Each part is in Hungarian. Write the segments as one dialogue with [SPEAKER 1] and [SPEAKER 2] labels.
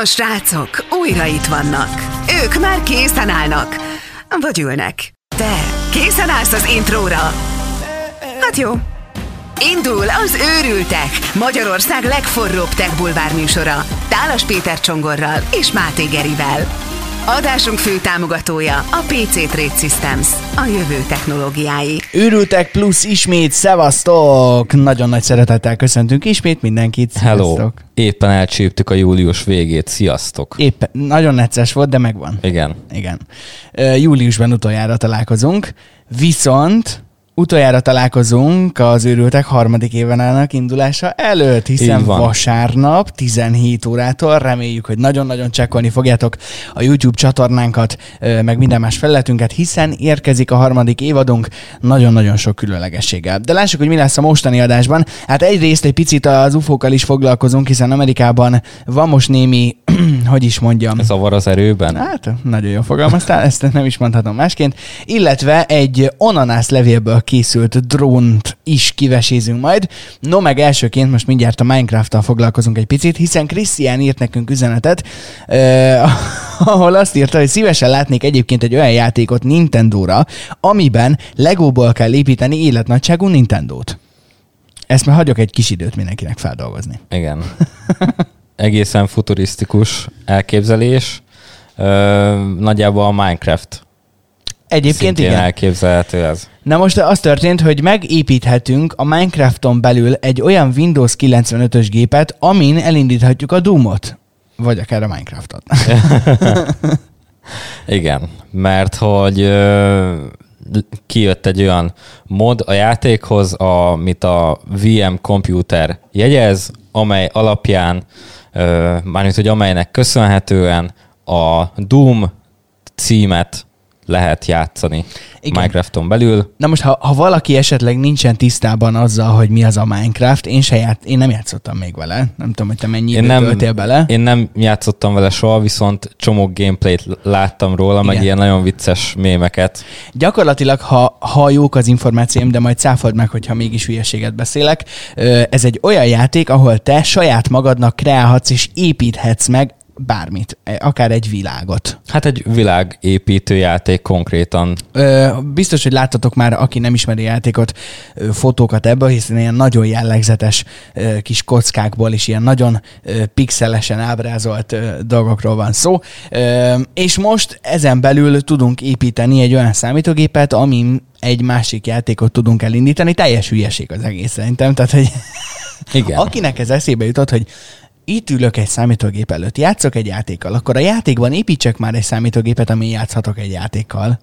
[SPEAKER 1] A srácok újra itt vannak. Ők már készen állnak. Vagy ülnek. Te készen állsz az intróra? Hát jó. Indul az Őrültek, Magyarország legforróbb tech bulvár műsora. Tálas Péter Csongorral és Máté Gerivel. Adásunk fő támogatója a PC Trade Systems, a jövő technológiái.
[SPEAKER 2] Őrültek plusz ismét, szevasztok! Nagyon nagy szeretettel köszöntünk ismét mindenkit.
[SPEAKER 3] Hello!
[SPEAKER 2] Sziasztok.
[SPEAKER 3] Éppen elcsíptük a július végét. Sziasztok!
[SPEAKER 2] Éppen, nagyon necces volt, de megvan.
[SPEAKER 3] Igen.
[SPEAKER 2] Igen. Júliusban utoljára találkozunk, viszont utoljára találkozunk az őrültek harmadik évenának indulása előtt, hiszen vasárnap 17 órától reméljük, hogy nagyon-nagyon csekkolni fogjátok a YouTube csatornánkat, meg minden más felületünket, hiszen érkezik a harmadik évadunk nagyon-nagyon sok különlegességgel. De lássuk, hogy mi lesz a mostani adásban. Hát egyrészt egy picit az UFO-kkal is foglalkozunk, hiszen Amerikában van most némi, hogy is mondjam,
[SPEAKER 3] Zavar az erőben?
[SPEAKER 2] Hát, nagyon jól fogalmaztál, ezt nem is mondhatom másként. Illetve egy ananász levélből készült drónt is kivesézünk majd. No, meg elsőként most mindjárt a Minecraft-tal foglalkozunk egy picit, hiszen Krisztián írt nekünk üzenetet, eh, ahol azt írta, hogy szívesen látnék egyébként egy olyan játékot Nintendo-ra, amiben Legóból kell építeni életnagyságú Nintendo-t. Ezt már hagyok egy kis időt mindenkinek feldolgozni.
[SPEAKER 3] Igen. Egészen futurisztikus elképzelés. Ö, nagyjából a Minecraft
[SPEAKER 2] Egyébként
[SPEAKER 3] szintén
[SPEAKER 2] igen.
[SPEAKER 3] elképzelhető ez.
[SPEAKER 2] Na most az történt, hogy megépíthetünk a Minecrafton belül egy olyan Windows 95-ös gépet, amin elindíthatjuk a Doomot. Vagy akár a Minecraftot.
[SPEAKER 3] Igen, mert hogy ö, kijött egy olyan mod a játékhoz, amit a VM Computer jegyez, amely alapján, ö, mármint hogy amelynek köszönhetően a Doom címet lehet játszani
[SPEAKER 2] Igen.
[SPEAKER 3] Minecrafton belül.
[SPEAKER 2] Na most, ha, ha valaki esetleg nincsen tisztában azzal, hogy mi az a Minecraft, én, se ját, én nem játszottam még vele. Nem tudom, hogy te mennyi
[SPEAKER 3] Én nem,
[SPEAKER 2] töltél bele.
[SPEAKER 3] én nem játszottam vele soha, viszont csomó gameplayt láttam róla,
[SPEAKER 2] Igen.
[SPEAKER 3] meg ilyen nagyon vicces mémeket.
[SPEAKER 2] Gyakorlatilag, ha, ha jók az információim, de majd cáfold meg, hogyha mégis hülyeséget beszélek, ez egy olyan játék, ahol te saját magadnak kreálhatsz és építhetsz meg bármit, e, akár egy világot.
[SPEAKER 3] Hát egy világépítő játék konkrétan.
[SPEAKER 2] Ö, biztos, hogy láttatok már, aki nem ismeri játékot, ö, fotókat ebből, hiszen ilyen nagyon jellegzetes ö, kis kockákból is ilyen nagyon ö, pixelesen ábrázolt ö, dolgokról van szó. Ö, és most ezen belül tudunk építeni egy olyan számítógépet, amin egy másik játékot tudunk elindítani. Teljes hülyeség az egész szerintem. Tehát, hogy
[SPEAKER 3] Igen.
[SPEAKER 2] akinek ez eszébe jutott, hogy itt ülök egy számítógép előtt, játszok egy játékkal, akkor a játékban építsek már egy számítógépet, amin játszhatok egy játékkal.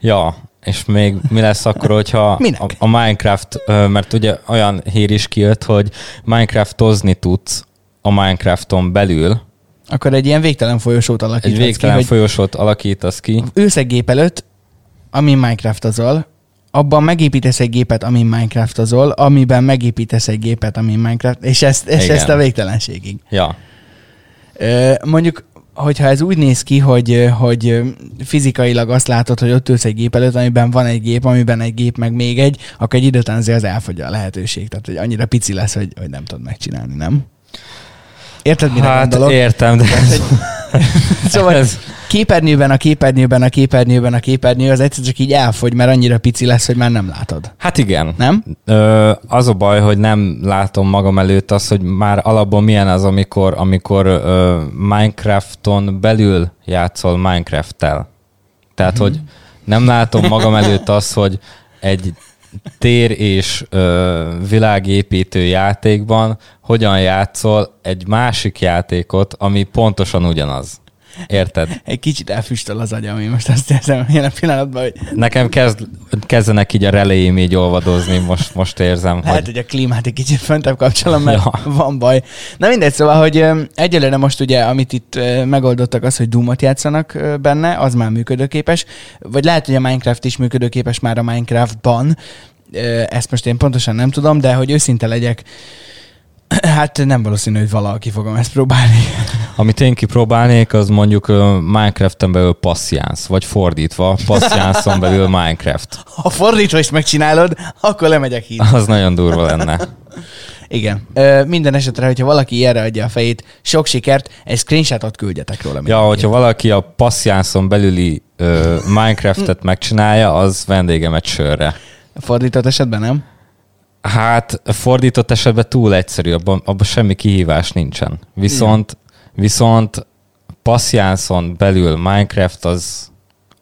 [SPEAKER 3] Ja, és még mi lesz akkor, hogyha
[SPEAKER 2] Minek?
[SPEAKER 3] a, a Minecraft, mert ugye olyan hír is kijött, hogy Minecraftozni tudsz a Minecrafton belül,
[SPEAKER 2] Akkor egy ilyen végtelen folyosót
[SPEAKER 3] egy
[SPEAKER 2] alakíthatsz
[SPEAKER 3] végtelen
[SPEAKER 2] ki, hogy
[SPEAKER 3] folyosót alakítasz ki.
[SPEAKER 2] ülsz egy gép előtt, amin Minecraftozol, abban megépítesz egy gépet, amin Minecraftozol, amiben megépítesz egy gépet, amin Minecraft, és ezt, és
[SPEAKER 3] Igen.
[SPEAKER 2] ezt a végtelenségig.
[SPEAKER 3] Ja,
[SPEAKER 2] Ö, mondjuk, hogyha ez úgy néz ki, hogy, hogy fizikailag azt látod, hogy ott ülsz egy gép előtt, amiben van egy gép, amiben egy gép, meg még egy, akkor egy idő után azért az elfogyja a lehetőség. Tehát, hogy annyira pici lesz, hogy, hogy nem tudod megcsinálni, nem? Érted, mire
[SPEAKER 3] hát
[SPEAKER 2] gondolok?
[SPEAKER 3] értem, de
[SPEAKER 2] Szóval
[SPEAKER 3] ez,
[SPEAKER 2] képernyőben, a képernyőben, a képernyőben, a képernyő, az egyszer csak így elfogy, mert annyira pici lesz, hogy már nem látod.
[SPEAKER 3] hát igen.
[SPEAKER 2] Nem?
[SPEAKER 3] Ö, az a baj, hogy nem látom magam előtt azt, hogy már alapból milyen az, amikor, amikor ö, Minecrafton belül játszol Minecraft-tel. Tehát,
[SPEAKER 2] Mhm.
[SPEAKER 3] hogy nem látom magam előtt azt, hogy egy tér és ö, világépítő játékban hogyan játszol egy másik játékot, ami pontosan ugyanaz. Érted?
[SPEAKER 2] Egy kicsit elfüstöl az agyam, én most azt érzem jelen pillanatban, hogy
[SPEAKER 3] Nekem kezd, kezdenek így a reléim így olvadozni, most, most érzem,
[SPEAKER 2] lehet,
[SPEAKER 3] hogy
[SPEAKER 2] hogy a klímát egy kicsit föntebb kapcsolom, mert
[SPEAKER 3] Ja.
[SPEAKER 2] van baj. Na mindegy, szóval, hogy egyelőre most ugye, amit itt megoldottak az, hogy Doomot játszanak benne, az már működőképes, vagy lehet, hogy a Minecraft is működőképes már a Minecraftban, ezt most én pontosan nem tudom, de hogy őszinte legyek, hát nem valószínű, hogy valaki fogom ezt próbálni.
[SPEAKER 3] Amit én kipróbálnék, az mondjuk Minecraften belül passziánsz, vagy fordítva, passziánszon belül Minecraft.
[SPEAKER 2] Ha fordítva is megcsinálod, akkor lemegyek híd.
[SPEAKER 3] Az nagyon durva lenne.
[SPEAKER 2] Igen. Ö, minden esetre, hogyha valaki ilyenre adja a fejét, sok sikert, egy screenshotot küldjetek róla.
[SPEAKER 3] Ja, hogyha valaki a passzjánszon belüli ö, Minecraftet megcsinálja, az vendégem egy sörre.
[SPEAKER 2] Fordított esetben nem?
[SPEAKER 3] Hát fordított esetben túl egyszerű, abban, abban semmi kihívás nincsen. Viszont, viszont passzjánszon belül Minecraft az,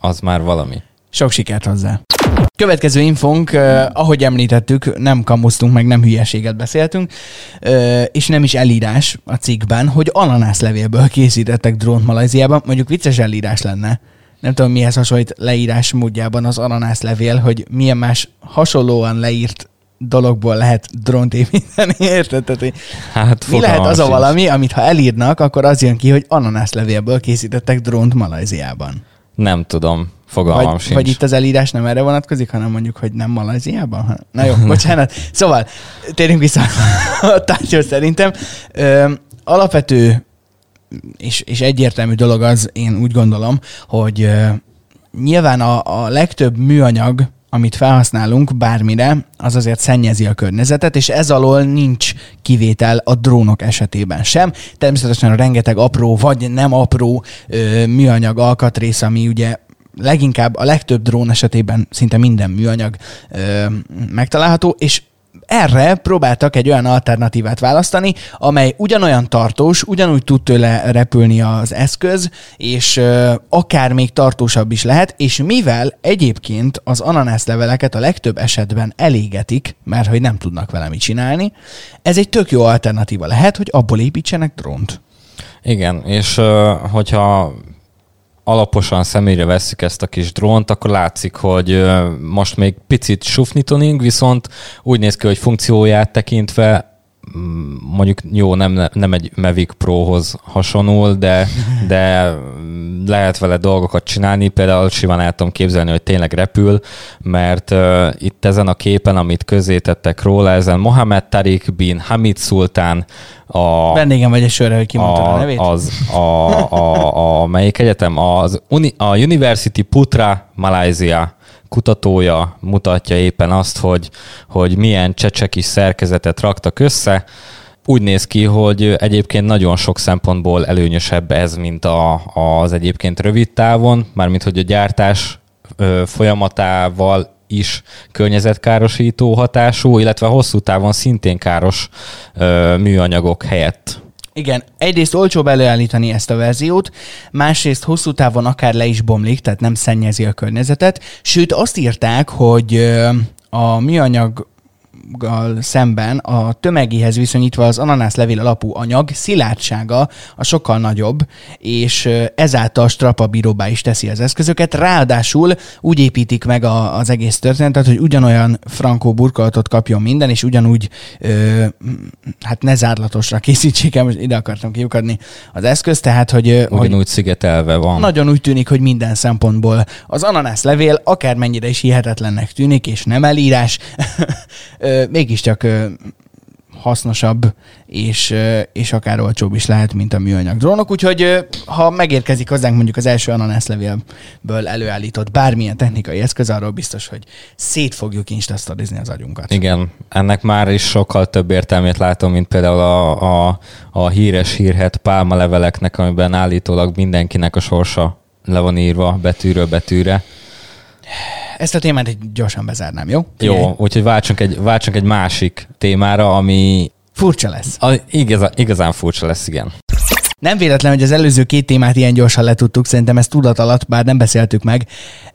[SPEAKER 3] az már valami.
[SPEAKER 2] Sok sikert hozzá. Következő infónk, eh, ahogy említettük, nem kamusztunk, meg nem hülyeséget beszéltünk, eh, és nem is elírás a cikkben, hogy ananászlevélből készítettek drónt Malajziában. Mondjuk vicces elírás lenne. Nem tudom, mihez hasonlít leírás módjában az ananászlevél, hogy milyen más hasonlóan leírt dologból lehet drónt építeni, érted? Tehát, hogy
[SPEAKER 3] Hát
[SPEAKER 2] mi lehet az a valami, amit ha elírnak, akkor az jön ki, hogy ananászlevélből készítettek drónt Malajziában.
[SPEAKER 3] Nem tudom, fogalmam
[SPEAKER 2] Vagy,
[SPEAKER 3] sincs.
[SPEAKER 2] vagy itt az elírás nem erre vonatkozik, hanem mondjuk, hogy nem Malajziában? hanem- Na jó, bocsánat. Szóval, térjünk vissza a tárgyhoz szerintem. Ö, alapvető és, és egyértelmű dolog az, én úgy gondolom, hogy ö, nyilván a, a legtöbb műanyag, amit felhasználunk bármire, az azért szennyezi a környezetet, és ez alól nincs kivétel a drónok esetében sem. Természetesen a rengeteg apró, vagy nem apró ö, műanyag alkatrész, ami ugye leginkább a legtöbb drón esetében szinte minden műanyag ö, megtalálható, és erre próbáltak egy olyan alternatívát választani, amely ugyanolyan tartós, ugyanúgy tud tőle repülni az eszköz, és akár még tartósabb is lehet, és mivel egyébként az ananászleveleket a legtöbb esetben elégetik, mert hogy nem tudnak vele mit csinálni, ez egy tök jó alternatíva lehet, hogy abból építsenek drónt.
[SPEAKER 3] Igen, és hogyha alaposan személyre vesszük ezt a kis drónt, akkor látszik, hogy most még picit sufnitoning, viszont úgy néz ki, hogy funkcióját tekintve mm, mondjuk jó, nem, nem egy Mavic Prohoz hasonul, de, de lehet vele dolgokat csinálni, például simán el tudom képzelni, hogy tényleg repül, mert uh, itt ezen a képen, amit közzétettek róla, ezen Mohamed Tariq bin Hamid Sultán a,
[SPEAKER 2] Vendégem vagy egy sörre, hogy kimondtad a, a nevét.
[SPEAKER 3] az a, a, a, melyik egyetem? Az uni, a University Putra Malaysia kutatója mutatja éppen azt, hogy, hogy milyen csecseki szerkezetet raktak össze. Úgy néz ki, hogy egyébként nagyon sok szempontból előnyösebb ez, mint a, az egyébként rövid távon, mármint hogy a gyártás folyamatával is környezetkárosító hatású, illetve hosszú távon szintén káros műanyagok helyett.
[SPEAKER 2] Igen, egyrészt olcsóbb előállítani ezt a verziót, másrészt hosszú távon akár le is bomlik, tehát nem szennyezi a környezetet. Sőt, azt írták, hogy a műanyag szemben a tömegéhez viszonyítva az ananászlevél alapú anyag szilárdsága a sokkal nagyobb, és ezáltal strapabíróbbá is teszi az eszközöket. Ráadásul úgy építik meg a, az egész történetet, hogy ugyanolyan frankó burkolatot kapjon minden, és ugyanúgy ö, hát ne zárlatosra készítsék el, most ide akartam kiukadni az eszköz, tehát hogy, ö, hogy
[SPEAKER 3] Ugyanúgy szigetelve van.
[SPEAKER 2] nagyon úgy tűnik, hogy minden szempontból az ananász levél akármennyire is hihetetlennek tűnik, és nem elírás, mégiscsak hasznosabb, és, és akár olcsóbb is lehet, mint a műanyag drónok. Úgyhogy ha megérkezik hozzánk mondjuk az első ananászlevélből előállított bármilyen technikai eszköz, arról biztos, hogy szét fogjuk instasztorizni az agyunkat.
[SPEAKER 3] Igen, ennek már is sokkal több értelmét látom, mint például a, a, a híres hírhet pálmaleveleknek, amiben állítólag mindenkinek a sorsa le van írva betűről betűre.
[SPEAKER 2] Ezt a témát egy gyorsan bezárnám, jó?
[SPEAKER 3] Jó, úgyhogy váltsunk egy, váltsunk egy másik témára, ami
[SPEAKER 2] Furcsa lesz.
[SPEAKER 3] a, igazán, igazán furcsa lesz, igen.
[SPEAKER 2] Nem véletlen, hogy az előző két témát ilyen gyorsan letudtuk, szerintem ez tudat alatt, bár nem beszéltük meg.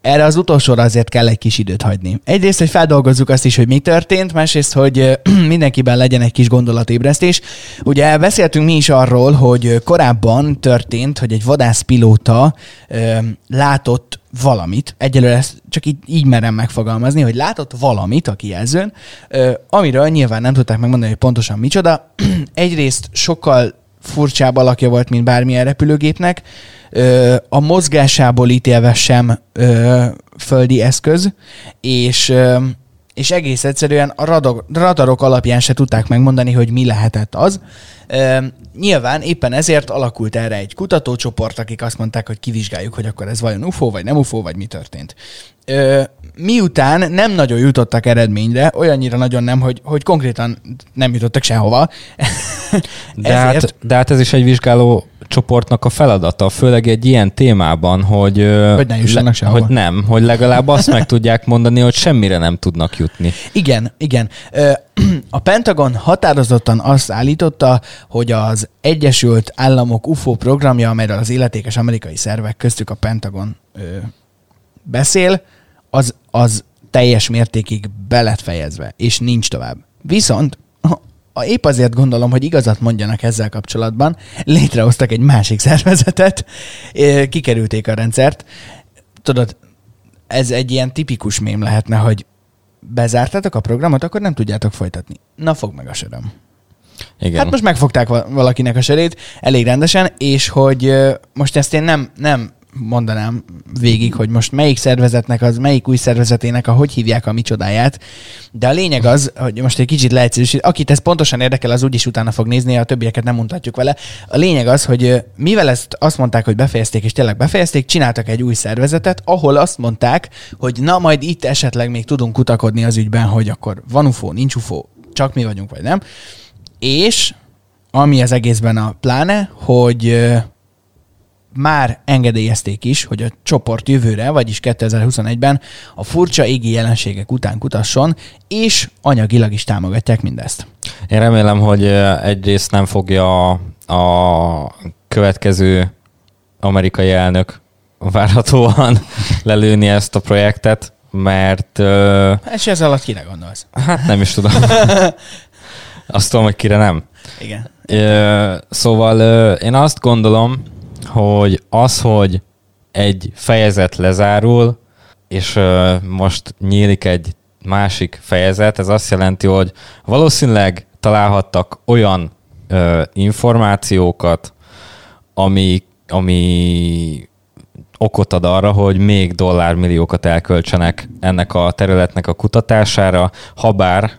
[SPEAKER 2] Erre az utolsóra azért kell egy kis időt hagyni. Egyrészt, hogy feldolgozzuk azt is, hogy mi történt, másrészt, hogy mindenkiben legyen egy kis gondolatébresztés. Ugye beszéltünk mi is arról, hogy korábban történt, hogy egy vadászpilóta ö, látott valamit, egyelőre ezt csak így, így merem megfogalmazni, hogy látott valamit a kijelzőn, amiről nyilván nem tudták megmondani, hogy pontosan micsoda. Egyrészt sokkal furcsább alakja volt, mint bármilyen repülőgépnek. A mozgásából ítélve sem földi eszköz, és, és egész egyszerűen a radar, radarok alapján se tudták megmondani, hogy mi lehetett az. Ö, nyilván éppen ezért alakult erre egy kutatócsoport, akik azt mondták, hogy kivizsgáljuk, hogy akkor ez vajon UFO, vagy nem UFO, vagy mi történt. Miután nem nagyon jutottak eredményre, olyannyira nagyon nem, hogy, hogy konkrétan nem jutottak sehova.
[SPEAKER 3] De hát, de hát ez is egy vizsgáló csoportnak a feladata, főleg egy ilyen témában, hogy,
[SPEAKER 2] Hogy ne sehova.
[SPEAKER 3] hogy nem, hogy legalább azt meg tudják mondani, hogy semmire nem tudnak jutni.
[SPEAKER 2] Igen, igen. A Pentagon határozottan azt állította, hogy az Egyesült Államok UFO programja, amelyről az illetékes amerikai szervek köztük a Pentagon beszél, az, az teljes mértékig be lett fejezve, és nincs tovább. Viszont épp azért gondolom, hogy igazat mondjanak ezzel kapcsolatban, létrehoztak egy másik szervezetet, kikerülték a rendszert. Tudod, ez egy ilyen tipikus mém lehetne, hogy bezártátok a programot, akkor nem tudjátok folytatni. Na, fog meg a söröm.
[SPEAKER 3] Igen.
[SPEAKER 2] Hát most megfogták val- valakinek a sörét elég rendesen, és hogy most ezt én nem, nem mondanám végig, hogy most melyik szervezetnek az, melyik új szervezetének a hogy hívják a micsodáját, de a lényeg az, hogy most egy kicsit leegyszerűsít, akit ez pontosan érdekel, az úgyis utána fog nézni, a többieket nem mutatjuk vele. A lényeg az, hogy mivel ezt azt mondták, hogy befejezték, és tényleg befejezték, csináltak egy új szervezetet, ahol azt mondták, hogy na majd itt esetleg még tudunk kutakodni az ügyben, hogy akkor van UFO, nincs UFO, csak mi vagyunk, vagy nem. És ami az egészben a pláne, hogy már engedélyezték is, hogy a csoport jövőre, vagyis 2021-ben a furcsa égi jelenségek után kutasson, és anyagilag is támogatják mindezt.
[SPEAKER 3] Én remélem, hogy egyrészt nem fogja a, következő amerikai elnök várhatóan lelőni ezt a projektet, mert ö,
[SPEAKER 2] És ez alatt kire gondolsz?
[SPEAKER 3] hát nem is tudom. Azt tudom, hogy kire nem.
[SPEAKER 2] Igen.
[SPEAKER 3] Szóval én azt gondolom, hogy az, hogy egy fejezet lezárul, és most nyílik egy másik fejezet, ez azt jelenti, hogy valószínűleg találhattak olyan információkat, ami, ami okot ad arra, hogy még dollármilliókat elköltsenek ennek a területnek a kutatására, habár,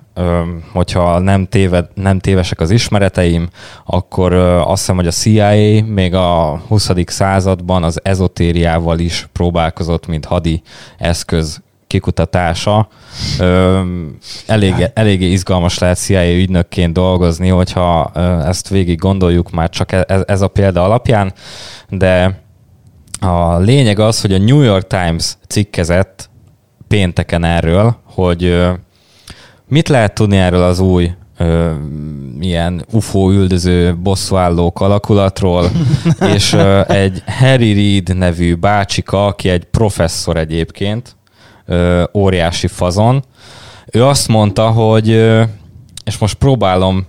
[SPEAKER 3] hogyha nem, téved, nem tévesek az ismereteim, akkor azt hiszem, hogy a CIA még a 20. században az ezotériával is próbálkozott, mint hadi eszköz kikutatása. Elég, eléggé izgalmas lehet CIA ügynökként dolgozni, hogyha ezt végig gondoljuk már csak ez, ez a példa alapján, de a lényeg az, hogy a New York Times cikkezett pénteken erről, hogy mit lehet tudni erről az új ö, ilyen UFO üldöző bosszúállók alakulatról, és ö, egy Harry Reid nevű bácsika, aki egy professzor egyébként, ö, óriási fazon, ő azt mondta, hogy, ö, és most próbálom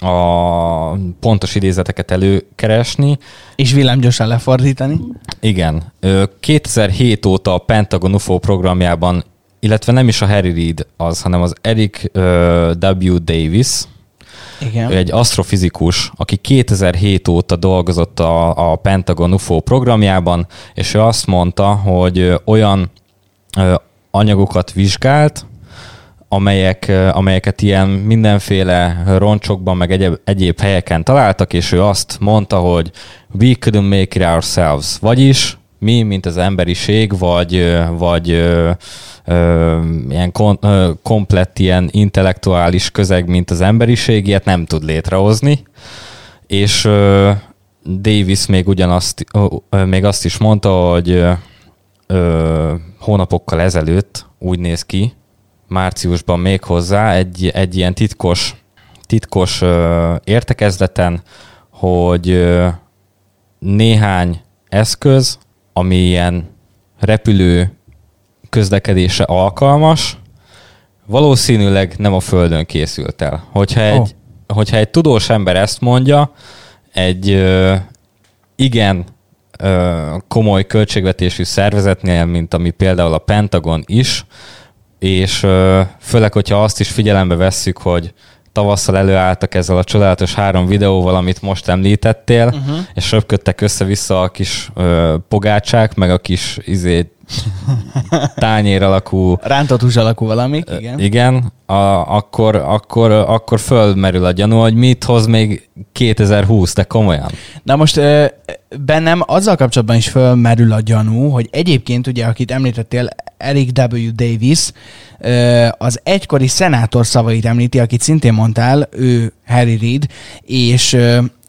[SPEAKER 3] a pontos idézeteket előkeresni,
[SPEAKER 2] És villámgyorsan lefordítani.
[SPEAKER 3] igen. Ö, 2007 óta a Pentagon UFO programjában, illetve nem is a Harry Reid az, hanem az Eric W. Davis,
[SPEAKER 2] Igen.
[SPEAKER 3] ő egy asztrofizikus, aki 2007 óta dolgozott a, a Pentagon UFO programjában, és ő azt mondta, hogy olyan ö, anyagokat vizsgált, amelyek, ö, amelyeket ilyen mindenféle roncsokban, meg egyéb, egyéb helyeken találtak, és ő azt mondta, hogy we couldn't make it ourselves, vagyis mi, mint az emberiség, vagy, vagy ö, ö, ilyen kon, ö, komplett ilyen intellektuális közeg, mint az emberiség, ilyet nem tud létrehozni. És ö, Davis még ugyanazt, ö, még azt is mondta, hogy ö, hónapokkal ezelőtt úgy néz ki, márciusban még hozzá egy, egy ilyen titkos, titkos ö, értekezleten, hogy ö, néhány eszköz, ami ilyen repülő közlekedésre alkalmas, valószínűleg nem a Földön készült el. Hogyha egy, oh. hogyha egy tudós ember ezt mondja, egy ö, igen ö, komoly költségvetésű szervezetnél, mint ami például a Pentagon is, és ö, főleg, hogyha azt is figyelembe vesszük, hogy tavasszal előálltak ezzel a csodálatos három videóval, amit most említettél, uh-huh. és röpködtek össze-vissza a kis ö, pogácsák, meg a kis izé, tányér alakú
[SPEAKER 2] Rántott hús alakú valamik, igen.
[SPEAKER 3] igen, a, akkor, akkor, akkor fölmerül a gyanú, hogy mit hoz még 2020, de komolyan.
[SPEAKER 2] Na most bennem azzal kapcsolatban is fölmerül a gyanú, hogy egyébként ugye, akit említettél, Eric W. Davis, az egykori szenátor szavait említi, akit szintén mondtál, ő Harry Reid, és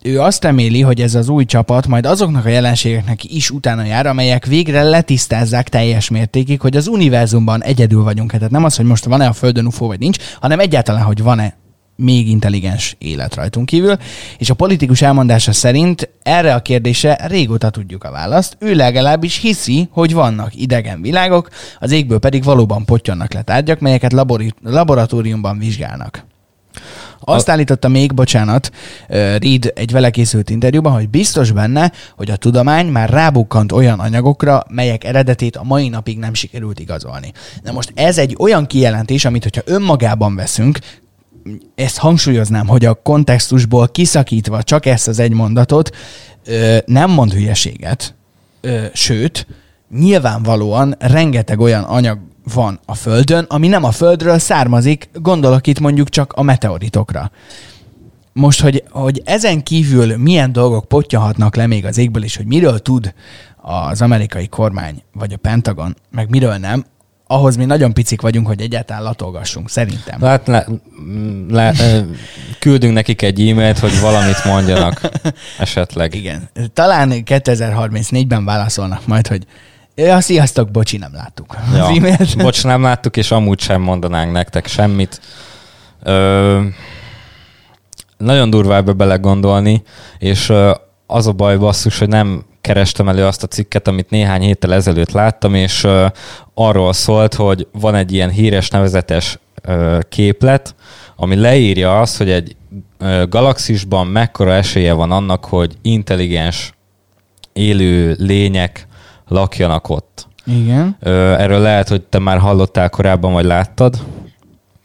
[SPEAKER 2] ő azt reméli, hogy ez az új csapat majd azoknak a jelenségeknek is utána jár, amelyek végre letisztázzák teljes mértékig, hogy az univerzumban egyedül vagyunk. Tehát nem az, hogy most van-e a Földön UFO vagy nincs, hanem egyáltalán, hogy van-e még intelligens élet rajtunk kívül, és a politikus elmondása szerint erre a kérdésre régóta tudjuk a választ. Ő legalábbis hiszi, hogy vannak idegen világok, az égből pedig valóban potyannak le tárgyak, melyeket labori- laboratóriumban vizsgálnak. Azt állította még, bocsánat, Reed egy vele készült interjúban, hogy biztos benne, hogy a tudomány már rábukkant olyan anyagokra, melyek eredetét a mai napig nem sikerült igazolni. Na most ez egy olyan kijelentés, amit hogyha önmagában veszünk, ezt hangsúlyoznám, hogy a kontextusból kiszakítva csak ezt az egy mondatot, nem mond hülyeséget, sőt, nyilvánvalóan rengeteg olyan anyag van a Földön, ami nem a Földről származik, gondolok itt mondjuk csak a meteoritokra. Most, hogy, hogy ezen kívül milyen dolgok potyahatnak le még az égből, és hogy miről tud az amerikai kormány, vagy a Pentagon, meg miről nem, ahhoz mi nagyon picik vagyunk, hogy egyáltalán latolgassunk, szerintem.
[SPEAKER 3] Hát le, le, küldünk nekik egy e-mailt, hogy valamit mondjanak esetleg.
[SPEAKER 2] Igen. Talán 2034-ben válaszolnak majd, hogy ja, sziasztok, bocsi, nem láttuk
[SPEAKER 3] Ja.
[SPEAKER 2] az e-mailt.
[SPEAKER 3] Bocs, nem láttuk, és amúgy sem mondanánk nektek semmit. Ö, nagyon durva ebbe belegondolni, és az a baj basszus, hogy nem kerestem elő azt a cikket, amit néhány héttel ezelőtt láttam, és arról szólt, hogy van egy ilyen híres nevezetes képlet, ami leírja azt, hogy egy galaxisban mekkora esélye van annak, hogy intelligens élő lények lakjanak ott.
[SPEAKER 2] Igen.
[SPEAKER 3] Ö, erről lehet, hogy te már hallottál korábban, vagy láttad.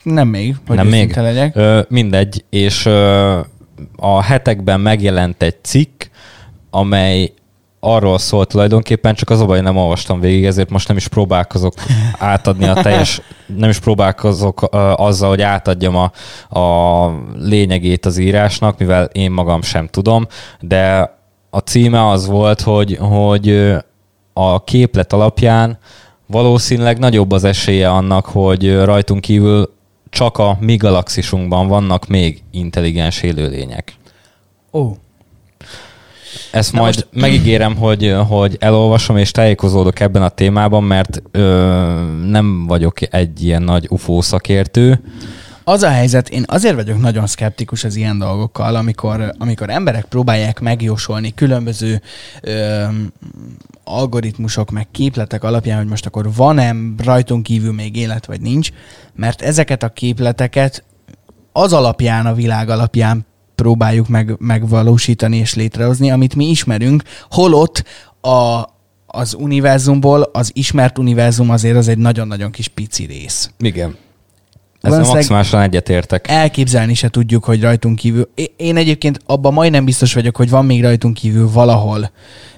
[SPEAKER 2] Nem még, hogy
[SPEAKER 3] Nem még.
[SPEAKER 2] legyek.
[SPEAKER 3] Ö, mindegy, és ö, a hetekben megjelent egy cikk, amely arról szólt tulajdonképpen, csak az a baj, nem olvastam végig, ezért most nem is próbálkozok átadni a teljes, nem is próbálkozok ö, azzal, hogy átadjam a, a lényegét az írásnak, mivel én magam sem tudom, de a címe az volt, hogy, hogy a képlet alapján valószínűleg nagyobb az esélye annak, hogy rajtunk kívül csak a mi galaxisunkban vannak még intelligens élőlények.
[SPEAKER 2] Ó,
[SPEAKER 3] Ezt
[SPEAKER 2] Na
[SPEAKER 3] majd
[SPEAKER 2] most-
[SPEAKER 3] megígérem, hogy, hogy elolvasom és tájékozódok ebben a témában, mert ö, nem vagyok egy ilyen nagy UFO szakértő.
[SPEAKER 2] Az a helyzet, én azért vagyok nagyon szkeptikus az ilyen dolgokkal, amikor, amikor emberek próbálják megjósolni különböző ö, algoritmusok, meg képletek alapján, hogy most akkor van-e rajtunk kívül még élet, vagy nincs, mert ezeket a képleteket az alapján, a világ alapján próbáljuk meg, megvalósítani és létrehozni, amit mi ismerünk, holott a, az univerzumból az ismert univerzum azért az egy nagyon-nagyon kis pici rész.
[SPEAKER 3] Igen. Ezzel maximálisan egyetértek.
[SPEAKER 2] elképzelni se tudjuk, hogy rajtunk kívül. Én egyébként abban majdnem biztos vagyok, hogy van még rajtunk kívül valahol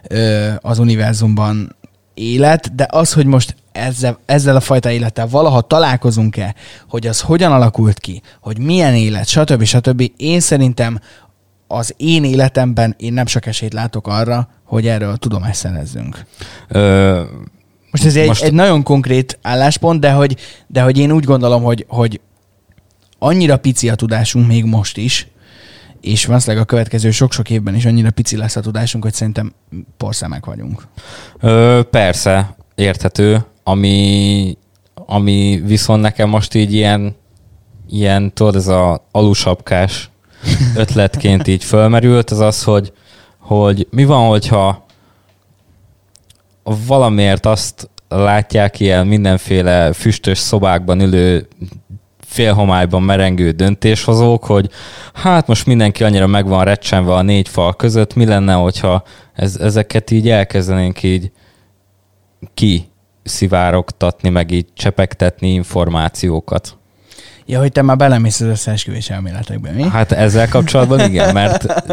[SPEAKER 2] ö, az univerzumban élet, de az, hogy most ezzel, ezzel a fajta élettel valaha találkozunk-e, hogy az hogyan alakult ki, hogy milyen élet, stb. stb. Én szerintem az én életemben én nem sok esélyt látok arra, hogy erről tudomást szerezzünk.
[SPEAKER 3] Ö,
[SPEAKER 2] Most ez egy,
[SPEAKER 3] Most-
[SPEAKER 2] egy nagyon konkrét álláspont, de hogy, de hogy én úgy gondolom, hogy, hogy annyira pici a tudásunk még most is, és valószínűleg a következő sok-sok évben is annyira pici lesz a tudásunk, hogy szerintem porszemek vagyunk.
[SPEAKER 3] Ö, persze, érthető. Ami, ami viszont nekem most így ilyen, ilyen tudod, ez a alusapkás ötletként így fölmerült, az az, hogy, hogy mi van, hogyha valamiért azt látják ilyen mindenféle füstös szobákban ülő félhomályban merengő döntéshozók, hogy hát most mindenki annyira meg van recsenve a négy fal között, mi lenne, hogyha ez, ezeket így elkezdenénk így ki szivárogtatni, meg így csepegtetni információkat.
[SPEAKER 2] Ja, hogy te már belemész az összeesküvés elméletekbe, mi?
[SPEAKER 3] Hát ezzel kapcsolatban igen, mert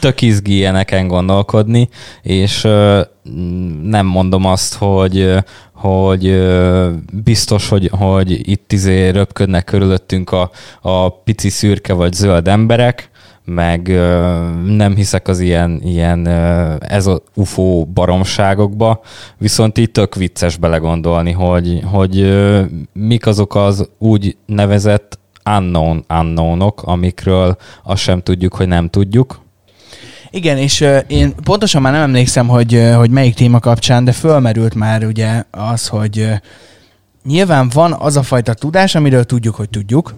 [SPEAKER 3] tök izgi ilyeneken gondolkodni, és nem mondom azt, hogy hogy biztos, hogy, hogy itt izé röpködnek körülöttünk a, a pici szürke vagy zöld emberek, meg ö, nem hiszek az ilyen, ilyen ö, ez a UFO baromságokba, viszont itt tök vicces belegondolni, hogy, hogy ö, mik azok az úgy nevezett unknown unknownok, amikről azt sem tudjuk, hogy nem tudjuk.
[SPEAKER 2] Igen, és uh, én pontosan már nem emlékszem, hogy, uh, hogy melyik téma kapcsán, de fölmerült már ugye az, hogy uh, nyilván van az a fajta tudás, amiről tudjuk, hogy tudjuk,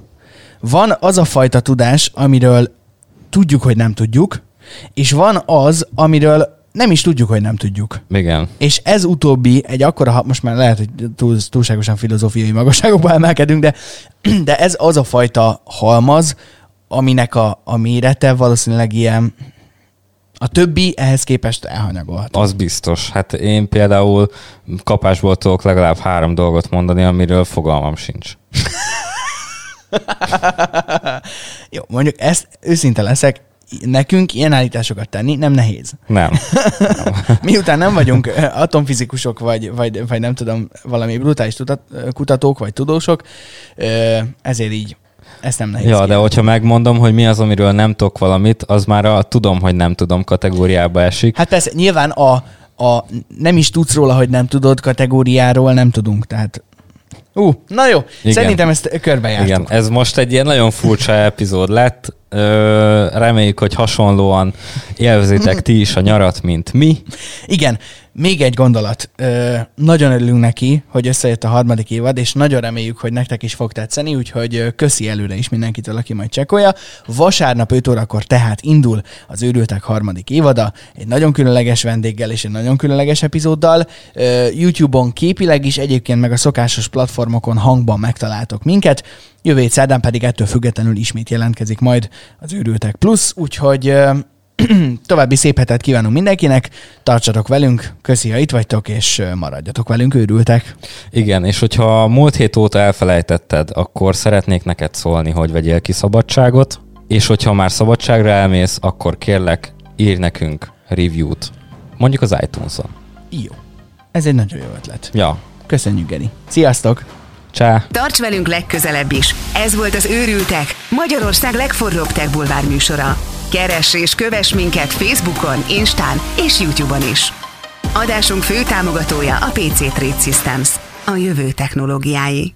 [SPEAKER 2] van az a fajta tudás, amiről tudjuk, hogy nem tudjuk, és van az, amiről nem is tudjuk, hogy nem tudjuk.
[SPEAKER 3] Igen.
[SPEAKER 2] És ez utóbbi egy akkora, most már lehet, hogy túl, túlságosan filozófiai magasságokba emelkedünk, de, de ez az a fajta halmaz, aminek a, a mérete valószínűleg ilyen, a többi ehhez képest elhanyagolható.
[SPEAKER 3] Az biztos. Hát én például kapásból tudok legalább három dolgot mondani, amiről fogalmam sincs.
[SPEAKER 2] Jó, mondjuk ezt őszinte leszek, nekünk ilyen állításokat tenni nem nehéz.
[SPEAKER 3] Nem.
[SPEAKER 2] Miután nem vagyunk atomfizikusok, vagy, vagy, vagy nem tudom, valami brutális tudat, kutatók, vagy tudósok, ezért így ezt nem nehéz.
[SPEAKER 3] Ja, de
[SPEAKER 2] kijelenteni.
[SPEAKER 3] hogyha megmondom, hogy mi az, amiről nem tudok valamit, az már a tudom, hogy nem tudom kategóriába esik.
[SPEAKER 2] Hát persze, nyilván a, a nem is tudsz róla, hogy nem tudod kategóriáról nem tudunk, tehát Ú, uh, na jó, Igen. Szerintem ezt körbejártuk.
[SPEAKER 3] Igen, ez most egy ilyen nagyon furcsa epizód lett. Ö, reméljük, hogy hasonlóan élvezitek ti is a nyarat, mint mi.
[SPEAKER 2] Igen, még egy gondolat. Ö, nagyon örülünk neki, hogy összejött a harmadik évad, és nagyon reméljük, hogy nektek is fog tetszeni, úgyhogy köszi előre is mindenkitől, aki majd csekkolja. Vasárnap 5 órakor tehát indul az Őrültek harmadik évada, egy nagyon különleges vendéggel és egy nagyon különleges epizóddal. Ö, YouTube-on képileg is, egyébként meg a szokásos platformokon hangban megtaláltok minket. Jövő szerdán pedig ettől függetlenül ismét jelentkezik majd az Őrültek Plus, úgyhogy további szép hetet kívánunk mindenkinek, tartsatok velünk, köszi, ha itt vagytok, és maradjatok velünk, őrültek.
[SPEAKER 3] Igen, és hogyha múlt hét óta elfelejtetted, akkor szeretnék neked szólni, hogy vegyél ki szabadságot, és hogyha már szabadságra elmész, akkor kérlek, írj nekünk review-t. Mondjuk az iTunes-on.
[SPEAKER 2] Jó. Ez egy nagyon jó ötlet.
[SPEAKER 3] Ja,
[SPEAKER 2] Köszönjük, Geri. Sziasztok!
[SPEAKER 3] Csá!
[SPEAKER 1] Tarts velünk legközelebb is. Ez volt az Őrültek, Magyarország legforróbb tech bulvár műsora. Keress és kövess minket Facebookon, Instán és YouTube-on is. Adásunk fő támogatója a PC Trade Systems, a jövő technológiái.